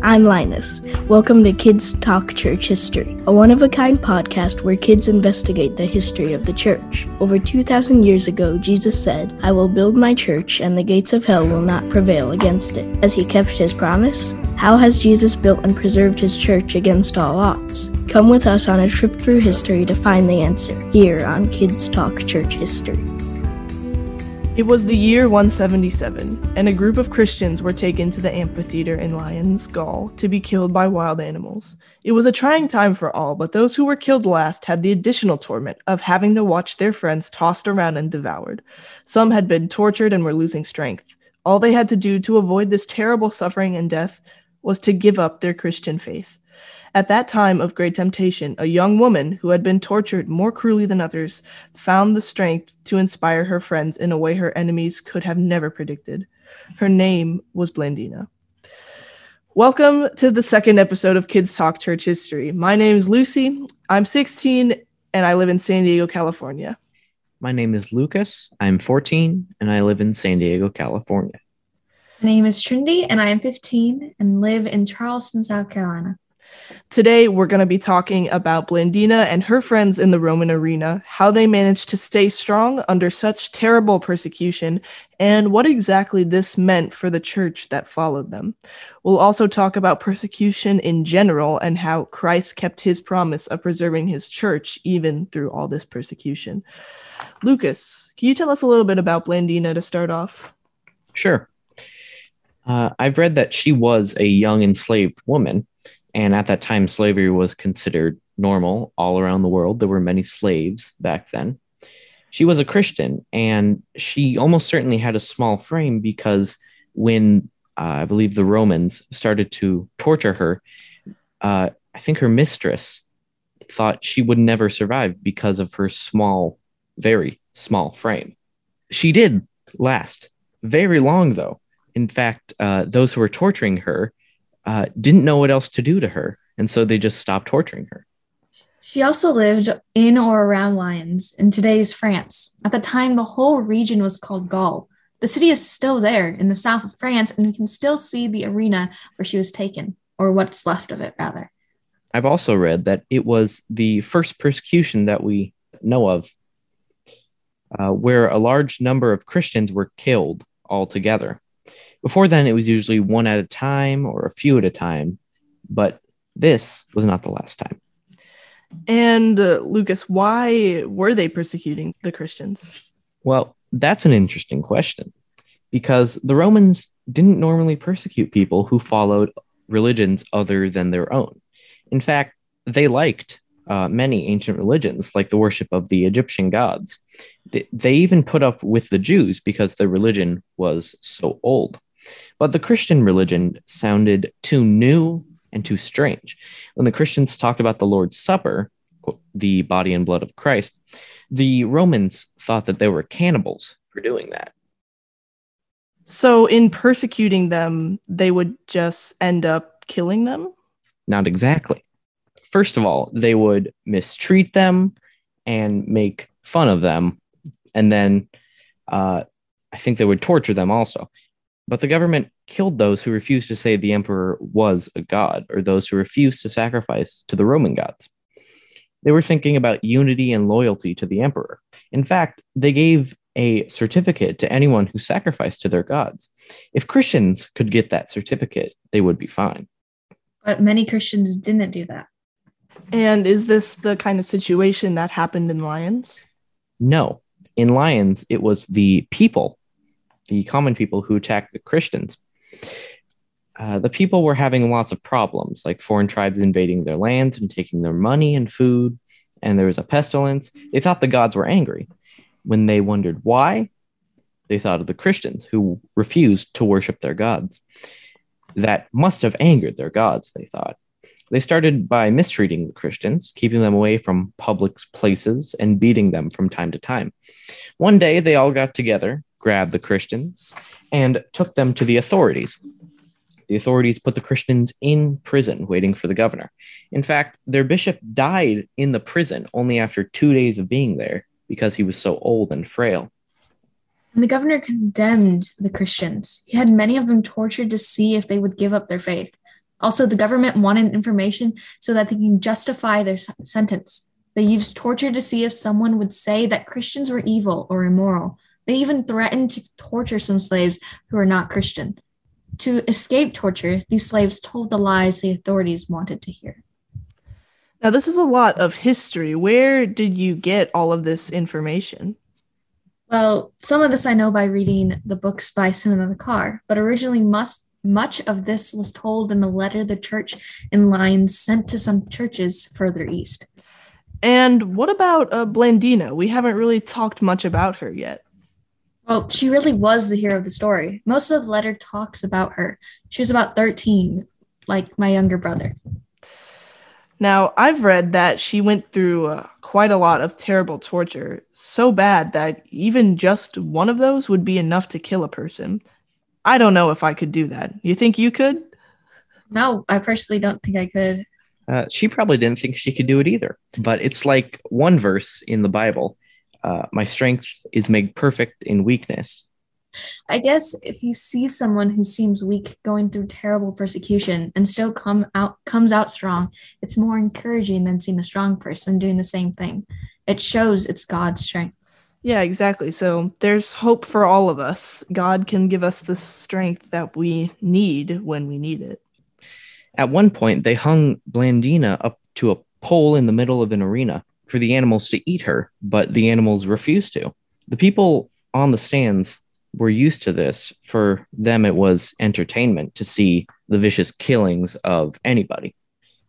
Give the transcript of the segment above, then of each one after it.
I'm Linus. Welcome to Kids Talk Church History, a one of a kind podcast where kids investigate the history of the church. Over 2,000 years ago, Jesus said, I will build my church, and the gates of hell will not prevail against it. Has he kept his promise? How has Jesus built and preserved his church against all odds? Come with us on a trip through history to find the answer here on Kids Talk Church History. It was the year 177, and a group of Christians were taken to the amphitheater in Lyons, Gaul, to be killed by wild animals. It was a trying time for all, but those who were killed last had the additional torment of having to watch their friends tossed around and devoured. Some had been tortured and were losing strength. All they had to do to avoid this terrible suffering and death was to give up their Christian faith. At that time of great temptation, a young woman who had been tortured more cruelly than others found the strength to inspire her friends in a way her enemies could have never predicted. Her name was Blandina. Welcome to the second episode of Kids Talk Church History. My name is Lucy. I'm 16 and I live in San Diego, California. My name is Lucas. I'm 14 and I live in San Diego, California. My name is Trinity and I am 15 and live in Charleston, South Carolina. Today, we're going to be talking about Blandina and her friends in the Roman arena, how they managed to stay strong under such terrible persecution, and what exactly this meant for the church that followed them. We'll also talk about persecution in general and how Christ kept his promise of preserving his church even through all this persecution. Lucas, can you tell us a little bit about Blandina to start off? Sure. Uh, I've read that she was a young enslaved woman and at that time, slavery was considered normal all around the world. There were many slaves back then. She was a Christian, and she almost certainly had a small frame because when uh, I believe the Romans started to torture her, uh, I think her mistress thought she would never survive because of her small, very small frame. She did last very long, though. In fact, uh, those who were torturing her uh, didn't know what else to do to her. And so they just stopped torturing her. She also lived in or around Lyons in today's France. At the time, the whole region was called Gaul. The city is still there in the south of France, and you can still see the arena where she was taken, or what's left of it, rather. I've also read that it was the first persecution that we know of, uh, where a large number of Christians were killed altogether. Before then, it was usually one at a time or a few at a time, but this was not the last time. And uh, Lucas, why were they persecuting the Christians? Well, that's an interesting question because the Romans didn't normally persecute people who followed religions other than their own. In fact, they liked uh, many ancient religions, like the worship of the Egyptian gods. They, they even put up with the Jews because their religion was so old. But the Christian religion sounded too new and too strange. When the Christians talked about the Lord's Supper, the body and blood of Christ, the Romans thought that they were cannibals for doing that. So, in persecuting them, they would just end up killing them? Not exactly. First of all, they would mistreat them and make fun of them. And then uh, I think they would torture them also. But the government killed those who refused to say the emperor was a god, or those who refused to sacrifice to the Roman gods. They were thinking about unity and loyalty to the emperor. In fact, they gave a certificate to anyone who sacrificed to their gods. If Christians could get that certificate, they would be fine. But many Christians didn't do that. And is this the kind of situation that happened in Lyons? No. In Lyons, it was the people the common people who attacked the Christians. Uh, the people were having lots of problems, like foreign tribes invading their lands and taking their money and food, and there was a pestilence. They thought the gods were angry. When they wondered why, they thought of the Christians who refused to worship their gods. That must have angered their gods, they thought. They started by mistreating the Christians, keeping them away from public places and beating them from time to time. One day, they all got together grabbed the Christians and took them to the authorities. The authorities put the Christians in prison waiting for the governor. In fact, their bishop died in the prison only after two days of being there because he was so old and frail. And the governor condemned the Christians. He had many of them tortured to see if they would give up their faith. Also, the government wanted information so that they can justify their sentence. They used torture to see if someone would say that Christians were evil or immoral. They even threatened to torture some slaves who were not Christian. To escape torture, these slaves told the lies the authorities wanted to hear. Now, this is a lot of history. Where did you get all of this information? Well, some of this I know by reading the books by Simonetta Carr, but originally must much of this was told in the letter the church in Lyons sent to some churches further east. And what about uh, Blandina? We haven't really talked much about her yet. Well, she really was the hero of the story. Most of the letter talks about her. She was about 13, like my younger brother. Now, I've read that she went through uh, quite a lot of terrible torture, so bad that even just one of those would be enough to kill a person. I don't know if I could do that. You think you could? No, I personally don't think I could. Uh, she probably didn't think she could do it either. But it's like one verse in the Bible uh, My strength is made perfect in weakness. I guess if you see someone who seems weak going through terrible persecution and still come out comes out strong, it's more encouraging than seeing a strong person doing the same thing. It shows it's God's strength. Yeah, exactly. So there's hope for all of us. God can give us the strength that we need when we need it. At one point, they hung Blandina up to a pole in the middle of an arena for the animals to eat her, but the animals refused to. The people on the stands were used to this. For them, it was entertainment to see the vicious killings of anybody.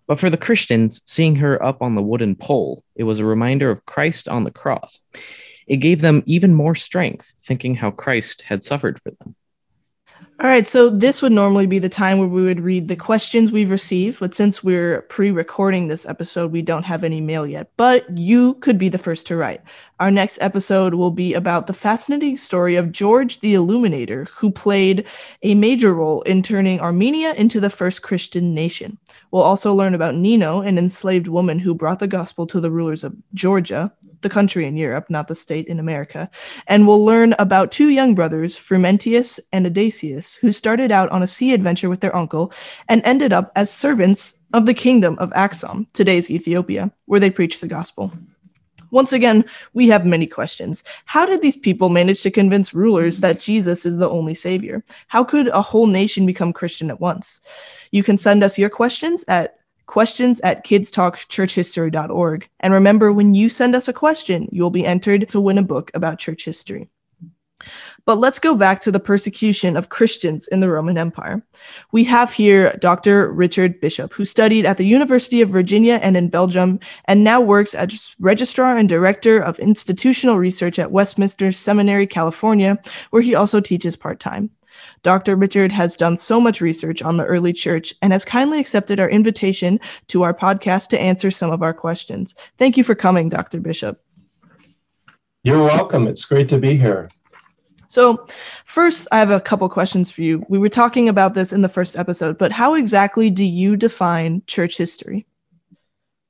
But for the Christians, seeing her up on the wooden pole, it was a reminder of Christ on the cross. It gave them even more strength, thinking how Christ had suffered for them. All right, so this would normally be the time where we would read the questions we've received, but since we're pre recording this episode, we don't have any mail yet. But you could be the first to write. Our next episode will be about the fascinating story of George the Illuminator, who played a major role in turning Armenia into the first Christian nation. We'll also learn about Nino, an enslaved woman who brought the gospel to the rulers of Georgia, the country in Europe, not the state in America. And we'll learn about two young brothers, Frumentius and Aedesius, who started out on a sea adventure with their uncle and ended up as servants of the kingdom of Axum, today's Ethiopia, where they preached the gospel. Once again, we have many questions. How did these people manage to convince rulers that Jesus is the only savior? How could a whole nation become Christian at once? You can send us your questions at questions at kidstalkchurchhistory.org. And remember, when you send us a question, you'll be entered to win a book about church history. But let's go back to the persecution of Christians in the Roman Empire. We have here Dr. Richard Bishop, who studied at the University of Virginia and in Belgium, and now works as Registrar and Director of Institutional Research at Westminster Seminary, California, where he also teaches part time. Dr. Richard has done so much research on the early church and has kindly accepted our invitation to our podcast to answer some of our questions. Thank you for coming, Dr. Bishop. You're welcome. It's great to be here. So, first, I have a couple questions for you. We were talking about this in the first episode, but how exactly do you define church history?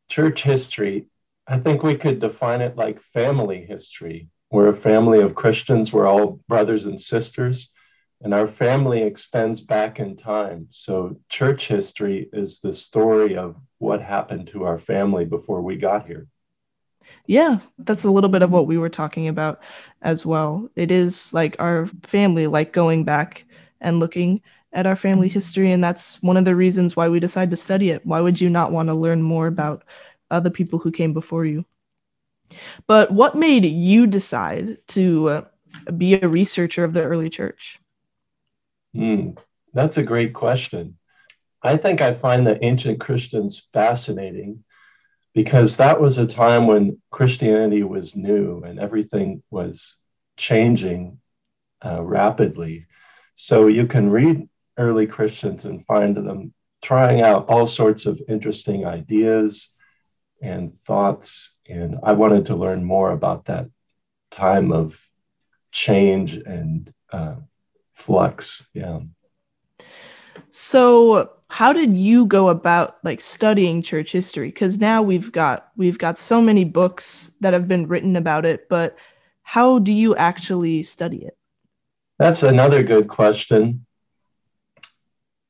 Church history, I think we could define it like family history. We're a family of Christians, we're all brothers and sisters and our family extends back in time. So, church history is the story of what happened to our family before we got here. Yeah, that's a little bit of what we were talking about as well. It is like our family, like going back and looking at our family history. And that's one of the reasons why we decided to study it. Why would you not want to learn more about other people who came before you? But what made you decide to uh, be a researcher of the early church? Mm, that's a great question. I think I find the ancient Christians fascinating because that was a time when Christianity was new and everything was changing uh, rapidly. So you can read early Christians and find them trying out all sorts of interesting ideas and thoughts. And I wanted to learn more about that time of change and uh, flux. Yeah. So how did you go about like studying church history because now we've got we've got so many books that have been written about it but how do you actually study it that's another good question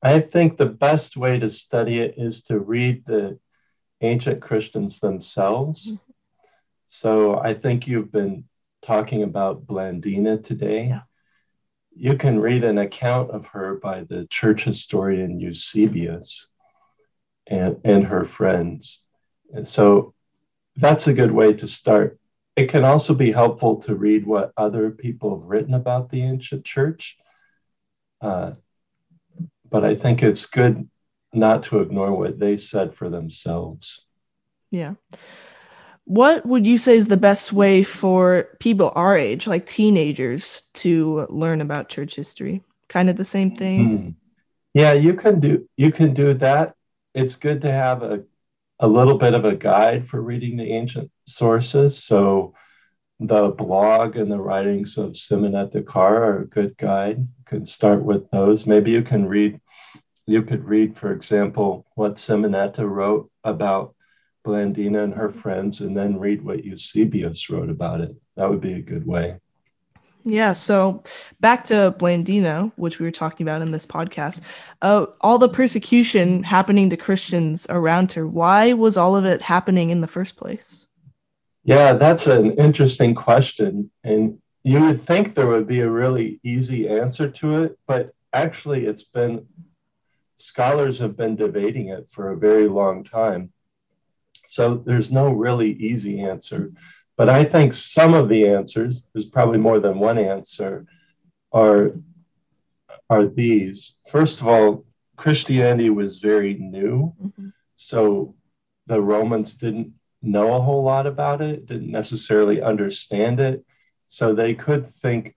I think the best way to study it is to read the ancient Christians themselves. Mm-hmm. So I think you've been talking about Blandina today. Yeah. You can read an account of her by the church historian Eusebius and, and her friends. And so that's a good way to start. It can also be helpful to read what other people have written about the ancient church. Uh, but I think it's good not to ignore what they said for themselves. Yeah. What would you say is the best way for people our age, like teenagers, to learn about church history? Kind of the same thing. Hmm. Yeah, you can do you can do that. It's good to have a a little bit of a guide for reading the ancient sources. So the blog and the writings of Simonetta Carr are a good guide. You can start with those. Maybe you can read, you could read, for example, what Simonetta wrote about Blandina and her friends, and then read what Eusebius wrote about it. That would be a good way. Yeah. So back to Blandina, which we were talking about in this podcast, uh, all the persecution happening to Christians around her. Why was all of it happening in the first place? Yeah, that's an interesting question. And you would think there would be a really easy answer to it, but actually, it's been scholars have been debating it for a very long time. So there's no really easy answer. But I think some of the answers, there's probably more than one answer, are, are these. First of all, Christianity was very new. Mm-hmm. So the Romans didn't know a whole lot about it, didn't necessarily understand it. So they could think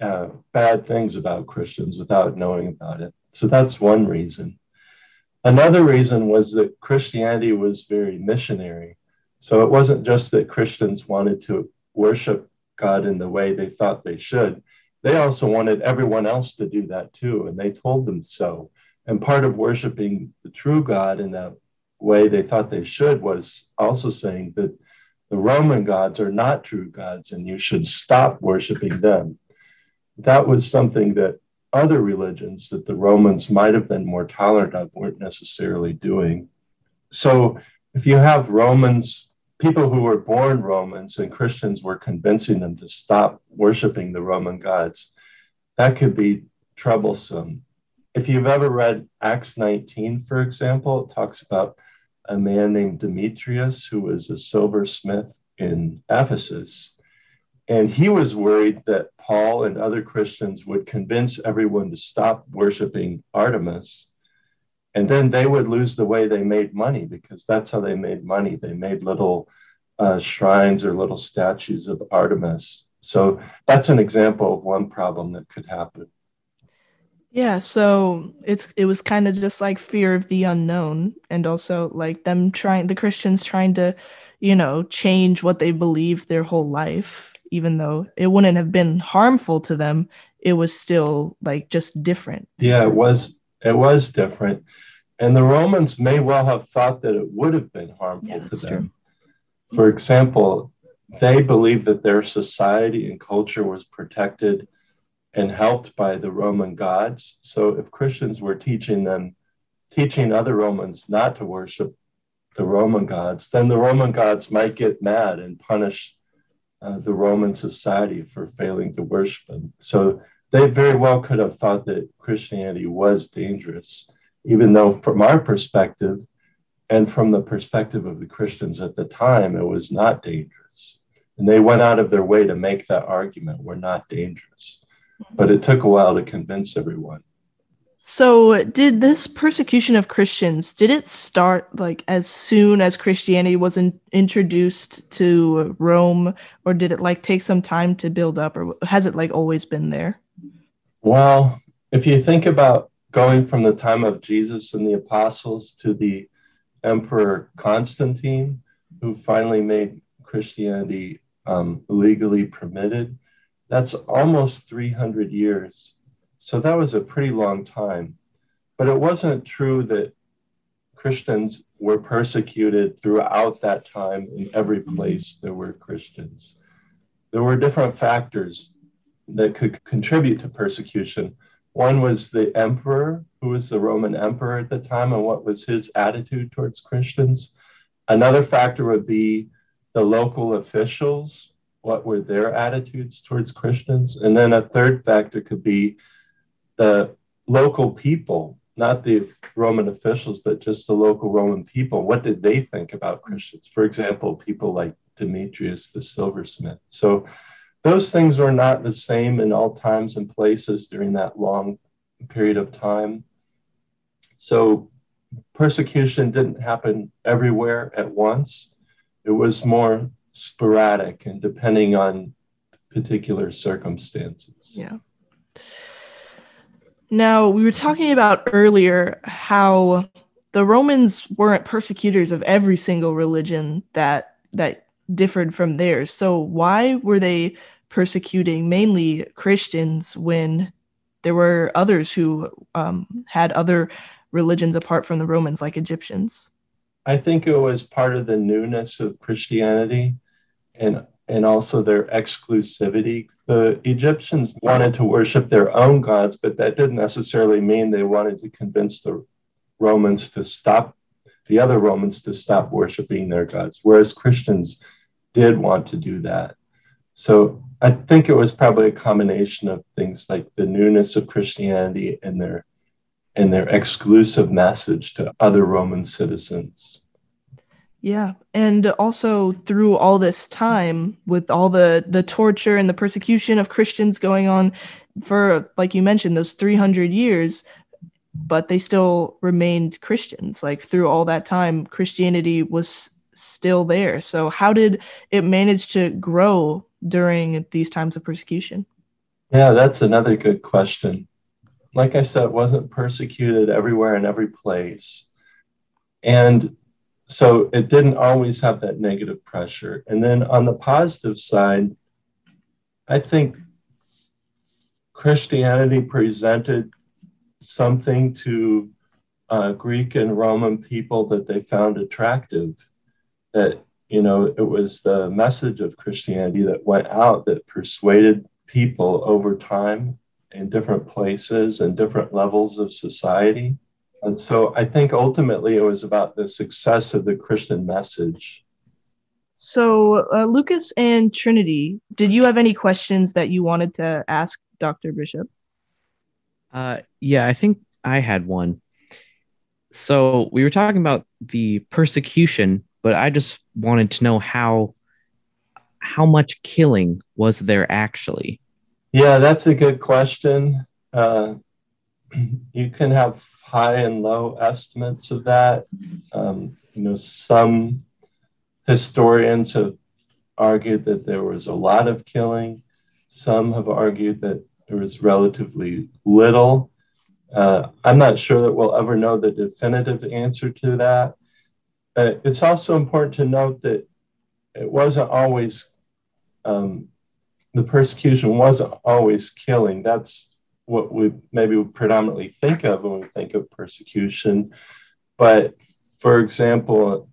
uh, bad things about Christians without knowing about it. So that's one reason. Another reason was that Christianity was very missionary. So it wasn't just that Christians wanted to worship God in the way they thought they should. They also wanted everyone else to do that too, and they told them so. And part of worshiping the true God in that way they thought they should was also saying that the Roman gods are not true gods and you should stop worshiping them. That was something that other religions that the Romans might have been more tolerant of weren't necessarily doing. So if you have Romans people who were born Romans and Christians were convincing them to stop worshiping the Roman gods. That could be troublesome. If you've ever read Acts 19, for example, it talks about a man named Demetrius who was a silversmith in Ephesus. And he was worried that Paul and other Christians would convince everyone to stop worshiping Artemis and then they would lose the way they made money because that's how they made money. They made little uh, shrines or little statues of Artemis. So that's an example of one problem that could happen. Yeah, so it's it was kind of just like fear of the unknown and also like them trying the Christians trying to, you know, change what they believed their whole life even though it wouldn't have been harmful to them, it was still like just different. Yeah, it was it was different. And the Romans may well have thought that it would have been harmful yeah, to them. True. For example, they believed that their society and culture was protected and helped by the Roman gods. So if Christians were teaching them, teaching other Romans not to worship the Roman gods, then the Roman gods might get mad and punish uh, the Roman society for failing to worship them. So they very well could have thought that Christianity was dangerous, even though, from our perspective and from the perspective of the Christians at the time, it was not dangerous. And they went out of their way to make that argument we're not dangerous. But it took a while to convince everyone. So, did this persecution of Christians did it start like as soon as Christianity was in, introduced to Rome or did it like take some time to build up or has it like always been there? Well, if you think about going from the time of Jesus and the apostles to the Emperor Constantine, who finally made Christianity um, legally permitted, that's almost 300 years. So that was a pretty long time. But it wasn't true that Christians were persecuted throughout that time in every place there were Christians. There were different factors that could contribute to persecution. One was the emperor who was the Roman emperor at the time and what was his attitude towards Christians. Another factor would be the local officials, what were their attitudes towards Christians. And then a third factor could be the local people, not the Roman officials, but just the local Roman people. What did they think about Christians? For example, people like Demetrius the silversmith. So those things were not the same in all times and places during that long period of time. So persecution didn't happen everywhere at once. It was more sporadic and depending on particular circumstances. Yeah. Now, we were talking about earlier how the Romans weren't persecutors of every single religion that that differed from theirs. So why were they persecuting mainly Christians when there were others who um, had other religions apart from the Romans, like Egyptians? I think it was part of the newness of Christianity and and also their exclusivity. The Egyptians wanted to worship their own gods, but that didn't necessarily mean they wanted to convince the Romans to stop the other Romans to stop worshiping their gods, whereas Christians did want to do that. So I think it was probably a combination of things like the newness of Christianity and their and their exclusive message to other Roman citizens. Yeah, and also through all this time with all the the torture and the persecution of Christians going on for like you mentioned those 300 years but they still remained Christians like through all that time Christianity was still there. So how did it manage to grow during these times of persecution? Yeah, that's another good question. Like I said, wasn't persecuted everywhere in every place. And so it didn't always have that negative pressure. And then on the positive side, I think Christianity presented something to uh, Greek and Roman people that they found attractive. That you know, it was the message of Christianity that went out that persuaded people over time in different places and different levels of society. And so I think ultimately it was about the success of the Christian message. So, uh, Lucas and Trinity, did you have any questions that you wanted to ask Dr. Bishop? Uh, yeah, I think I had one. So, we were talking about the persecution but I just wanted to know how how much killing was there actually? Yeah, that's a good question. Uh, you can have high and low estimates of that. Um, you know, some historians have argued that there was a lot of killing. Some have argued that there was relatively little. Uh, I'm not sure that we'll ever know the definitive answer to that. Uh, it's also important to note that it wasn't always um, the persecution wasn't always killing. That's what we maybe predominantly think of when we think of persecution. But for example,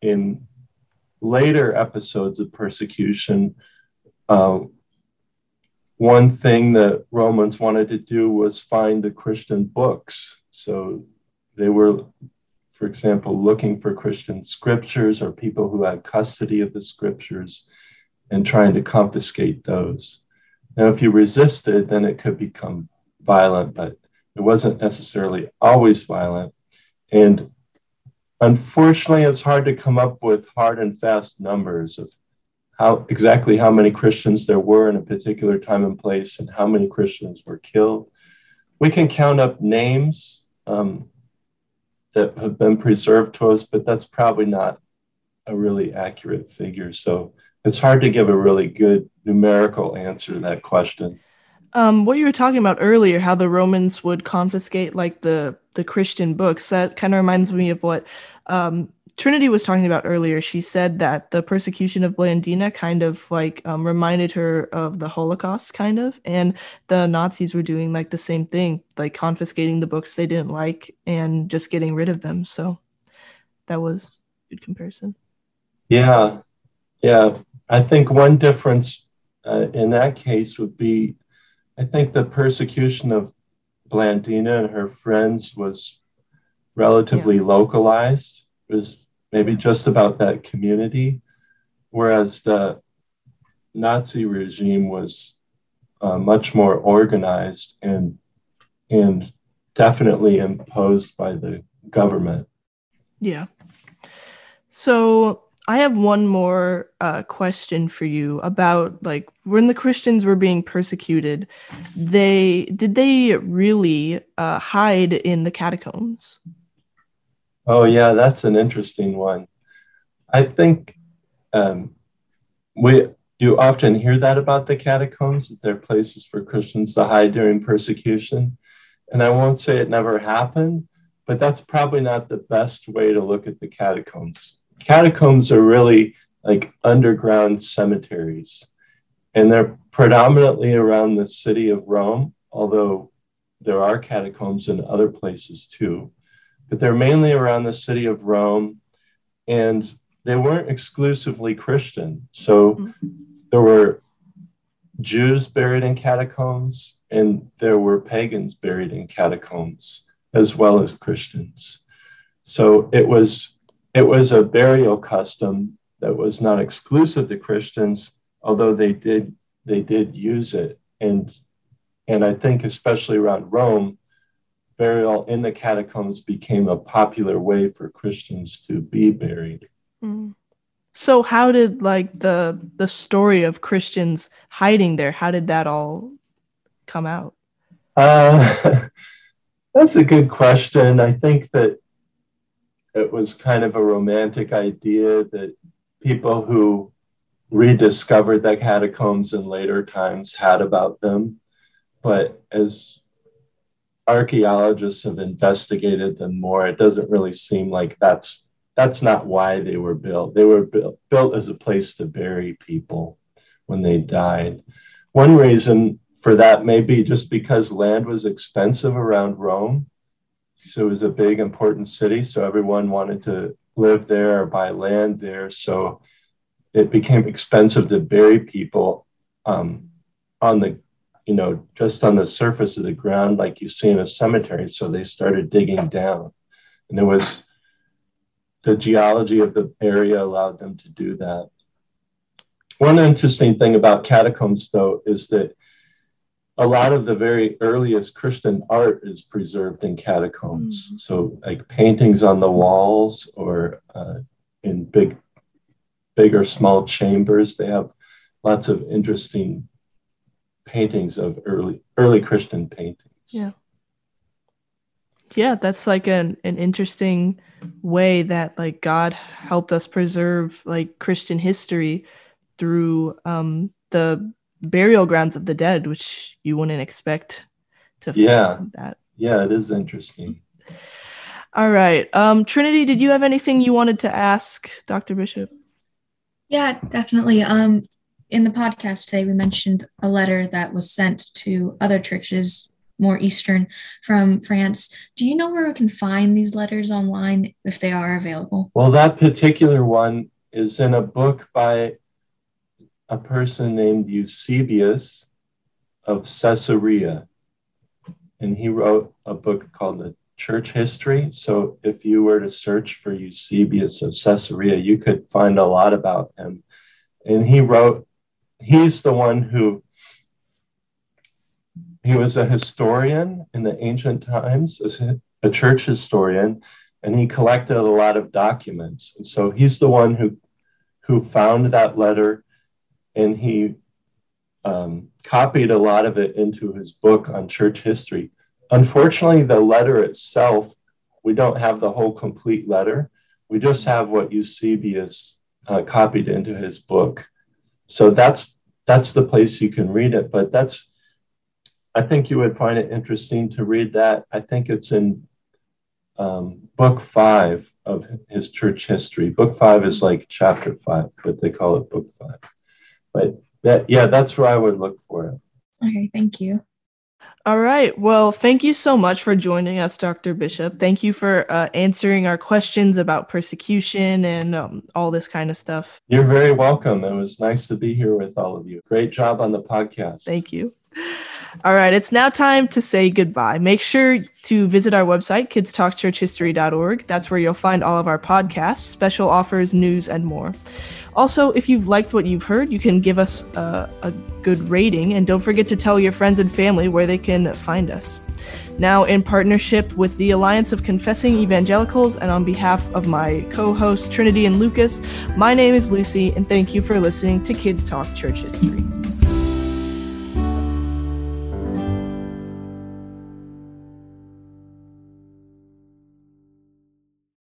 in later episodes of persecution, uh, one thing that Romans wanted to do was find the Christian books. So they were for example, looking for Christian scriptures or people who had custody of the scriptures and trying to confiscate those. Now, if you resisted, then it could become violent, but it wasn't necessarily always violent. And unfortunately, it's hard to come up with hard and fast numbers of how exactly how many Christians there were in a particular time and place and how many Christians were killed. We can count up names. Um, that have been preserved to us, but that's probably not a really accurate figure. So it's hard to give a really good numerical answer to that question. Um, what you were talking about earlier, how the Romans would confiscate like the the Christian books, that kind of reminds me of what um, Trinity was talking about earlier. She said that the persecution of Blandina kind of like um, reminded her of the Holocaust, kind of, and the Nazis were doing like the same thing, like confiscating the books they didn't like and just getting rid of them. So that was good comparison. Yeah, yeah. I think one difference uh, in that case would be, I think the persecution of Blandina and her friends was relatively yeah. localized. It was maybe just about that community, whereas the Nazi regime was uh, much more organized and and definitely imposed by the government. Yeah. So I have one more uh, question for you about like when the Christians were being persecuted, they did they really uh, hide in the catacombs? Oh yeah, that's an interesting one. I think um, we you often hear that about the catacombs that they're places for Christians to hide during persecution, and I won't say it never happened, but that's probably not the best way to look at the catacombs catacombs are really like underground cemeteries, and they're predominantly around the city of Rome, although there are catacombs in other places too. But they're mainly around the city of Rome, and they weren't exclusively Christian. So mm-hmm. there were Jews buried in catacombs, and there were pagans buried in catacombs, as well as Christians. So it was it was a burial custom that was not exclusive to Christians, although they did they did use it. And and I think especially around Rome, burial in the catacombs became a popular way for Christians to be buried. Mm. So how did like the the story of Christians hiding there? How did that all come out? Uh, that's a good question. I think that it was kind of a romantic idea that people who rediscovered the catacombs in later times had about them. But as archaeologists have investigated them more, it doesn't really seem like that's that's not why they were built. They were built, built as a place to bury people when they died. One reason for that may be just because land was expensive around Rome so it was a big, important city. So everyone wanted to live there or buy land there. So it became expensive to bury people um, on the, you know, just on the surface of the ground, like you see in a cemetery. So they started digging down. And it was the geology of the area allowed them to do that. One interesting thing about catacombs, though, is that a lot of the very earliest Christian art is preserved in catacombs. Mm-hmm. So, like paintings on the walls or uh, in big, big or small chambers, they have lots of interesting paintings of early early Christian paintings. Yeah. Yeah, that's like an, an interesting way that like God helped us preserve like Christian history through um the burial grounds of the dead, which you wouldn't expect to yeah that. Yeah, it is interesting. All right. Um, Trinity, did you have anything you wanted to ask Dr. Bishop? Yeah, definitely. Um, in the podcast today, we mentioned a letter that was sent to other churches, more Eastern, from France. Do you know where we can find these letters online if they are available? Well, that particular one is in a book by a person named Eusebius of Caesarea. And he wrote a book called The Church History. So if you were to search for Eusebius of Caesarea, you could find a lot about him. And he wrote, he's the one who, he was a historian in the ancient times, a church historian, and he collected a lot of documents. And so he's the one who, who found that letter and he um, copied a lot of it into his book on church history. Unfortunately, the letter itself, we don't have the whole complete letter. We just have what Eusebius uh, copied into his book. So that's that's the place you can read it. But that's I think you would find it interesting to read that. I think it's in um, book five of his church history. Book five is like chapter five, but they call it book five. But that, yeah, that's where I would look for it. Okay, thank you. All right. Well, thank you so much for joining us, Dr. Bishop. Thank you for uh, answering our questions about persecution and um, all this kind of stuff. You're very welcome. It was nice to be here with all of you. Great job on the podcast. Thank you. All right, it's now time to say goodbye. Make sure to visit our website, kidstalkchurchhistory.org. That's where you'll find all of our podcasts, special offers, news, and more. Also, if you've liked what you've heard, you can give us a, a good rating, and don't forget to tell your friends and family where they can find us. Now, in partnership with the Alliance of Confessing Evangelicals, and on behalf of my co hosts Trinity and Lucas, my name is Lucy, and thank you for listening to Kids Talk Church History.